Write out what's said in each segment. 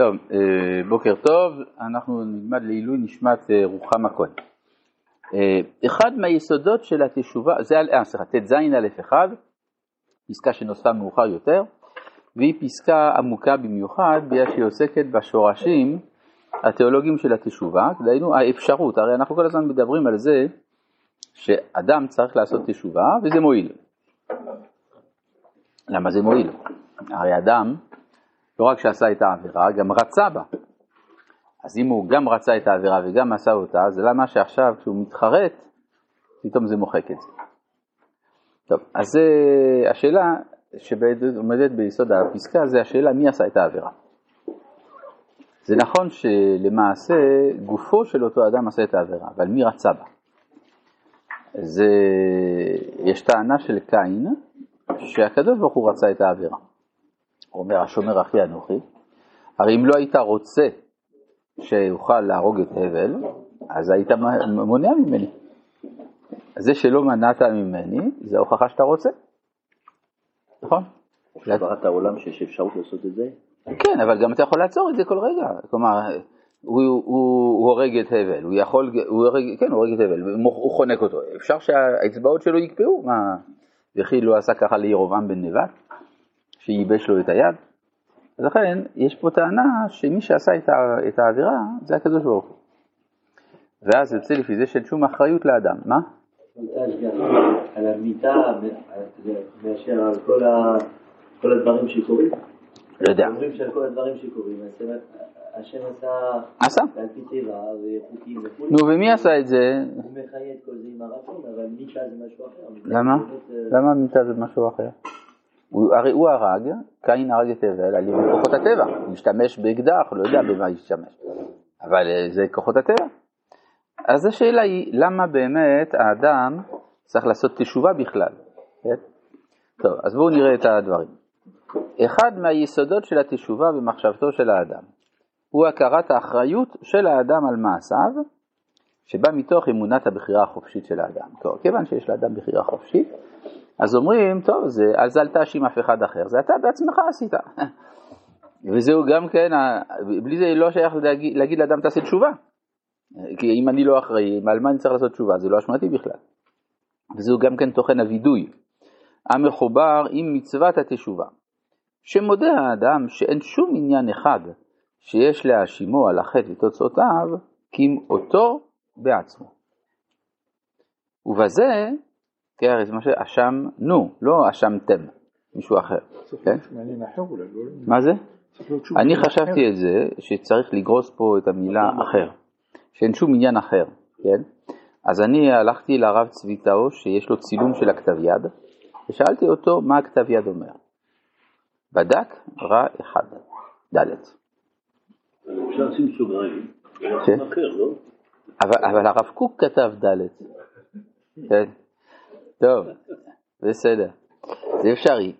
טוב, אה, בוקר טוב, אנחנו נלמד לעילוי נשמת אה, רוחמה כהן. אה, אחד מהיסודות של התשובה, זה, אה, סליחה, ט"ז א' 1, פסקה שנוספה מאוחר יותר, והיא פסקה עמוקה במיוחד בגלל שהיא עוסקת בשורשים התיאולוגיים של התשובה, דהיינו האפשרות, הרי אנחנו כל הזמן מדברים על זה שאדם צריך לעשות תשובה וזה מועיל. למה זה מועיל? הרי אדם לא רק שעשה את העבירה, גם רצה בה. אז אם הוא גם רצה את העבירה וגם עשה אותה, אז למה שעכשיו כשהוא מתחרט, פתאום זה מוחק את זה. טוב, אז זה השאלה שעומדת ביסוד הפסקה, זה השאלה מי עשה את העבירה. זה נכון שלמעשה גופו של אותו אדם עשה את העבירה, אבל מי רצה בה? זה, יש טענה של קין שהקדוש ברוך הוא רצה את העבירה. אומר, השומר אחי אנוכי, הרי אם לא היית רוצה שיוכל להרוג את הבל, אז היית מונע ממני. זה שלא מנעת ממני, זה הוכחה שאתה רוצה. נכון? בראת העולם שיש אפשרות לעשות את זה? כן, אבל גם אתה יכול לעצור את זה כל רגע. כלומר, הוא, הוא, הוא הורג את הבל, הוא יכול, הוא הורג, כן, הוא הורג את הבל, הוא חונק אותו. אפשר שהאצבעות שלו יקפאו, מה, וכי לא עשה ככה לירובעם בן נבט? שייבש לו את היד. אז לכן יש פה טענה שמי שעשה את העבירה זה הקדוש ברוך הוא. ואז יוצא לפי זה שאין שום אחריות לאדם. מה? על המיטה מאשר על כל הדברים שקורים? לא יודע. אומרים שעל כל הדברים שקורים, השם עשה... עשה. על פי טבע וחוקים וכו'. נו, ומי עשה את זה? הוא מחיה את כל זה עם הרצון, אבל מיטה זה משהו אחר. למה? למה מיטה זה משהו אחר? הוא, הרי הוא הרג, קין הרג את הבל על ידי כוחות הטבע, הוא השתמש באקדח, לא יודע במה השתמש, אבל אה, זה כוחות הטבע. אז השאלה היא, למה באמת האדם צריך לעשות תשובה בכלל? כן? טוב, אז בואו נראה את הדברים. אחד מהיסודות של התשובה במחשבתו של האדם הוא הכרת האחריות של האדם על מעשיו, שבא מתוך אמונת הבחירה החופשית של האדם. טוב, כיוון שיש לאדם בחירה חופשית, אז אומרים, טוב, זה, אז אל תאשים אף אחד אחר, זה אתה בעצמך עשית. וזהו גם כן, בלי זה לא שייך להגיד, להגיד לאדם תעשה תשובה. כי אם אני לא אחראי, על מה אני צריך לעשות תשובה? זה לא אשמתי בכלל. וזהו גם כן תוכן הווידוי, המחובר עם מצוות התשובה, שמודה האדם שאין שום עניין אחד שיש להאשימו על החטא ותוצאותיו, כי אם אותו בעצמו. ובזה כן, הרי זה מה שאשמנו, לא אשמתם, מישהו אחר, כן? מה זה? אני חשבתי את זה, שצריך לגרוס פה את המילה אחר, שאין שום עניין אחר, כן? אז אני הלכתי לרב צבי טאו, שיש לו צילום של הכתב יד, ושאלתי אותו מה הכתב יד אומר. בדק, רע אחד, ד'. אפשר לשים סוגריים, כן. לא? אבל הרב קוק כתב ד', כן? טוב, בסדר. זה אפשרי.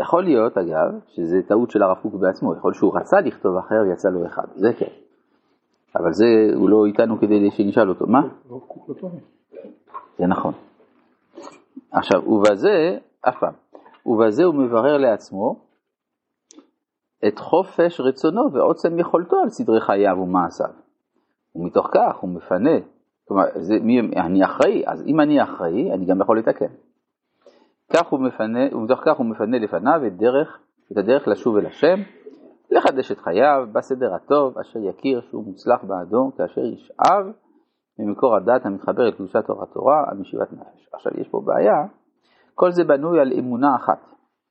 יכול להיות, אגב, שזה טעות של הרב קוק בעצמו, יכול שהוא רצה לכתוב אחר ויצא לו אחד, זה כן. אבל זה, הוא לא איתנו כדי שנשאל אותו. מה? זה נכון. עכשיו, ובזה, אף פעם, ובזה הוא מברר לעצמו את חופש רצונו ועוצם יכולתו על סדרי חייו ומעשיו. ומתוך כך הוא מפנה כלומר, זה, מי, אני אחראי, אז אם אני אחראי, אני גם יכול לתקן. כך הוא מפנה, ומתוך כך הוא מפנה לפניו את, דרך, את הדרך לשוב אל השם, לחדש את חייו בסדר הטוב, אשר יכיר שהוא מוצלח בעדו, כאשר ישאב ממקור הדת המתחבר אל קדושת תורה תורה, המשיבת נפש. עכשיו יש פה בעיה, כל זה בנוי על אמונה אחת,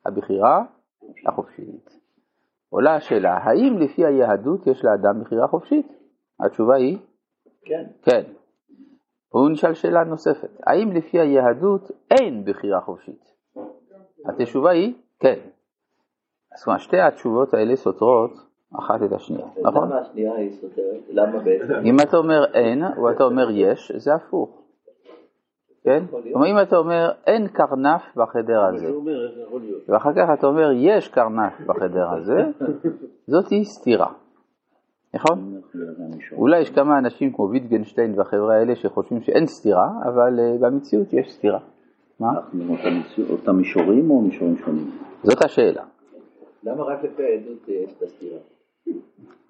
הבחירה החופשית. עולה השאלה, האם לפי היהדות יש לאדם בחירה חופשית? התשובה היא כן. כן. והוא נשאל שאלה נוספת, האם לפי היהדות אין בחירה חופשית? התשובה היא כן. אז כלומר שתי התשובות האלה סותרות אחת את השנייה, נכון? למה השנייה היא סותרת? למה בעצם? אם אתה אומר אין או אתה אומר יש, זה הפוך. כן? כלומר אם אתה אומר אין קרנף בחדר הזה, ואחר כך אתה אומר יש קרנף בחדר הזה, זאת היא סתירה. נכון? אולי יש כמה אנשים כמו ויטגנשטיין והחברה האלה שחושבים שאין סתירה, אבל uh, במציאות יש סתירה. מה? אותם מישורים או מישורים שונים? זאת השאלה. למה רק לפי העדות יש את הסתירה?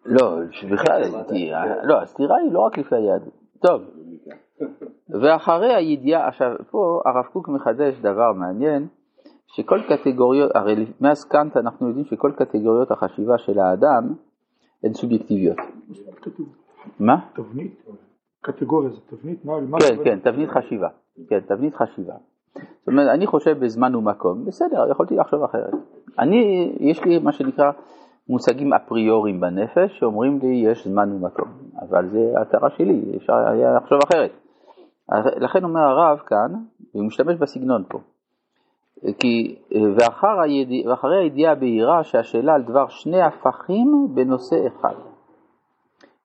לא, בכלל, כי- לא, הסתירה היא לא רק לפי היהדות. טוב, ואחרי הידיעה, עכשיו פה הרב קוק מחדש דבר מעניין, שכל קטגוריות, הרי מאז קאנט אנחנו יודעים שכל קטגוריות החשיבה של האדם הן סובייקטיביות. מה? תבנית, קטגוריה זה תבנית, מה, כן, כן, תבנית חשיבה. כן, תבנית חשיבה. זאת אומרת, אני חושב בזמן ומקום, בסדר, יכולתי לחשוב אחרת. אני, יש לי מה שנקרא מושגים אפריוריים בנפש, שאומרים לי יש זמן ומקום, אבל זה הכרה שלי, אפשר היה לחשוב אחרת. לכן אומר הרב כאן, והוא משתמש בסגנון פה, כי ואחר הידיע, ואחרי הידיעה הבהירה שהשאלה על דבר שני הפכים בנושא אחד.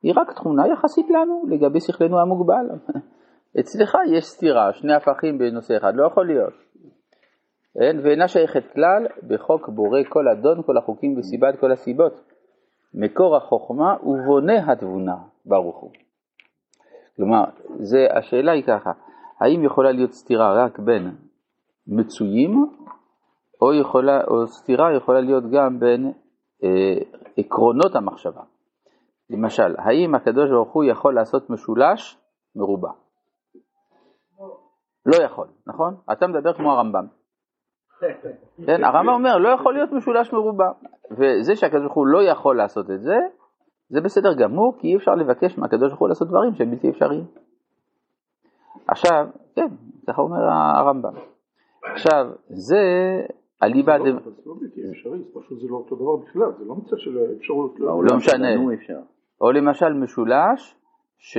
היא רק תכונה יחסית לנו לגבי שכלנו המוגבל. אצלך יש סתירה, שני הפכים בנושא אחד, לא יכול להיות. אין, ואינה שייכת כלל בחוק בורא כל אדון, כל החוקים וסיבת כל הסיבות. מקור החוכמה ובונה התבונה, ברוך הוא. כלומר, זה, השאלה היא ככה, האם יכולה להיות סתירה רק בין מצויים, או, יכולה, או סתירה יכולה להיות גם בין אה, עקרונות המחשבה. למשל, האם הקדוש ברוך הוא יכול לעשות משולש מרובע? לא יכול, נכון? אתה מדבר כמו הרמב"ם. כן, הרמב"ם אומר, לא יכול להיות משולש מרובע. וזה שהקדוש ברוך הוא לא יכול לעשות את זה, זה בסדר גמור, כי אי אפשר לבקש מהקדוש ברוך הוא לעשות דברים שהם בלתי אפשריים. עכשיו, כן, ככה אומר הרמב"ם. עכשיו, זה הליבה... זה לא- לא אפשרי, זה פשוט זה לא אותו דבר בכלל, זה לא מצד של אפשרות, לא- בעולם משנה. שלנו אפשר. או למשל משולש ש...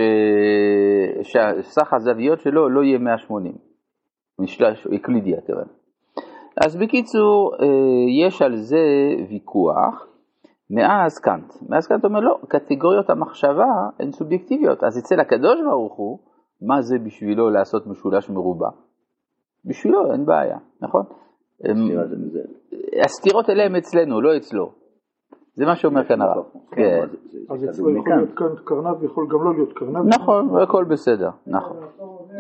שסך הזוויות שלו לא יהיה 180. משלש אקלידי הכוונה. אז בקיצור, אה, יש על זה ויכוח מאז קאנט. מאז קאנט אומר לא, קטגוריות המחשבה הן סובייקטיביות. אז אצל הקדוש ברוך הוא, מה זה בשבילו לעשות משולש מרובע? בשבילו אין בעיה, נכון? מזה. הסתירות האלה הם אצלנו, לא אצלו. זה מה שאומר כאן הרב. כן. זה- זה- אז אצלו יכול. להיות כאן קרנב ויכול גם לא להיות קרנב. נכון, הכל בסדר, נכון.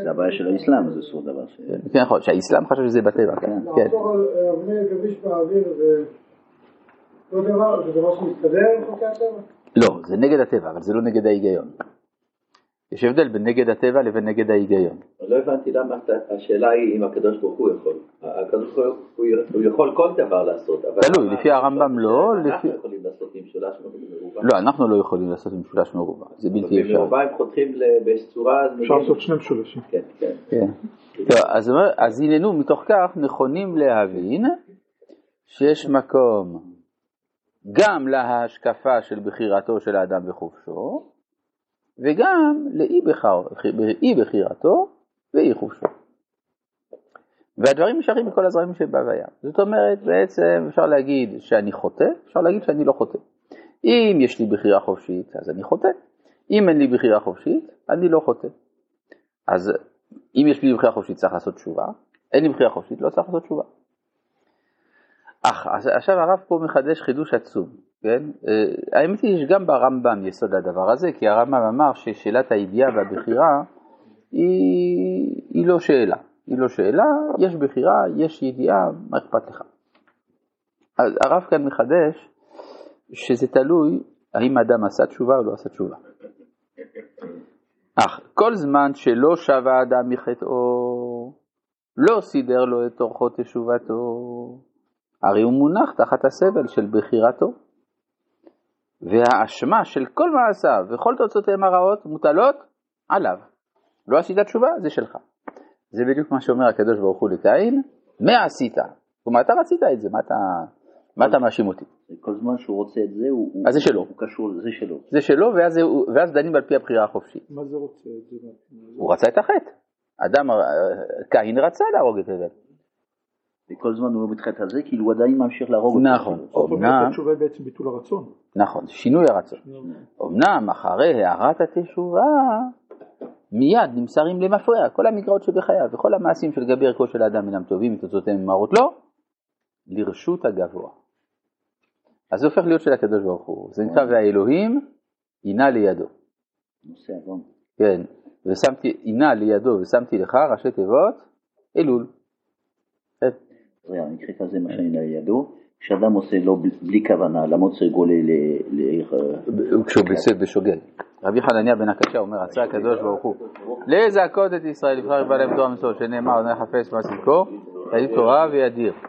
זה הבעיה של האסלאם, זה סוד דבר ש... כן, נכון, שהאסלאם חשב שזה בטבע, כן. כן. לעצור על אה, אבני גביש באוויר זה לא דבר, זה דבר שמסתדר עם חוקי הטבע? לא, זה נגד הטבע, אבל זה לא נגד ההיגיון. יש הבדל בין נגד הטבע לבין נגד ההיגיון. לא הבנתי למה השאלה היא אם הקדוש ברוך הוא יכול. הקדוש ברוך הוא יכול כל דבר לעשות. אבל תלוי, לפי הרמב"ם לא, אנחנו. יכולים לעשות עם משולש מרובע. לא, אנחנו לא יכולים לעשות עם משולש מרובע, זה בלתי אפשרי. במרובע הם חותכים ל- בצורה... אז אפשר לעשות שני משולשים. כן, כן. כן. אז, הננו מתוך כך נכונים להבין שיש מקום גם להשקפה של בחירתו של האדם בחופשו, וגם לאי בחירתו ואי חופשו. והדברים נשארים מכל הזרמים שבהוויה. זאת אומרת, בעצם אפשר להגיד שאני חוטא, אפשר להגיד שאני לא חוטא. אם יש לי בחירה חופשית, אז אני חוטא. אם אין לי בחירה חופשית, אני לא חוטא. אז אם יש לי בחירה חופשית צריך לעשות תשובה, אין לי בחירה חופשית לא צריך לעשות תשובה. אך, עכשיו הרב פה מחדש חידוש עצום, כן? אה, האמת היא שיש גם ברמב"ם יסוד לדבר הזה, כי הרמב"ם אמר ששאלת הידיעה והבחירה היא, היא לא שאלה. היא לא שאלה, יש בחירה, יש ידיעה, מה אכפת לך? אז הרב כאן מחדש שזה תלוי האם האדם עשה תשובה או לא עשה תשובה. אך כל זמן שלא שב האדם מחטאו, לא סידר לו את אורחות תשובתו, הרי הוא מונח תחת הסבל של בחירתו. והאשמה של כל מעשיו וכל תוצאותיהם הרעות מוטלות עליו. לא עשית תשובה, זה שלך. זה בדיוק מה שאומר הקדוש ברוך הוא לקין, מה עשית? כלומר, אתה רצית את זה, מה אתה, מה אתה מאשים אותי? כל זמן שהוא רוצה את זה, הוא... אז זה שלו. הוא קשור, זה שלו. זה שלו, ואז, ואז דנים על פי הבחירה החופשית. מה זה רוצה? הוא רצה את החטא. אדם, אה, קין רצה להרוג את הבל. וכל זמן הוא לא מתחילת על זה, כאילו הוא עדיין ממשיך להרוג אותו. נכון, אומרת, אמנם, התשובה היא בעצם ביטול הרצון. נכון, שינוי הרצון. אמנם אחרי הערת התשובה, מיד נמסרים למפרע כל המגרעות שבחייו וכל המעשים שלגבי ערכו של האדם אינם טובים ותוצאותיהם ממהרות לו, לרשות הגבוה. אז זה הופך להיות של הקדוש ברוך הוא. זה נקרא והאלוהים הינה לידו. נושא עוון. כן, ושמתי, הינה לידו ושמתי לך ראשי תיבות אלול. כן. זה המקרה כזה, מה שאני לידו, שאדם עושה לא בלי כוונה, צריך גולה ל... כשהוא בסדר בשוגג. רבי חנניה בן הקשה אומר, רצה הקדוש ברוך הוא לזעקות את ישראל, לבחר לבעלי תורה מסורת, שנאמר, נא חפש מה סיפור, ידיד תורה וידיר.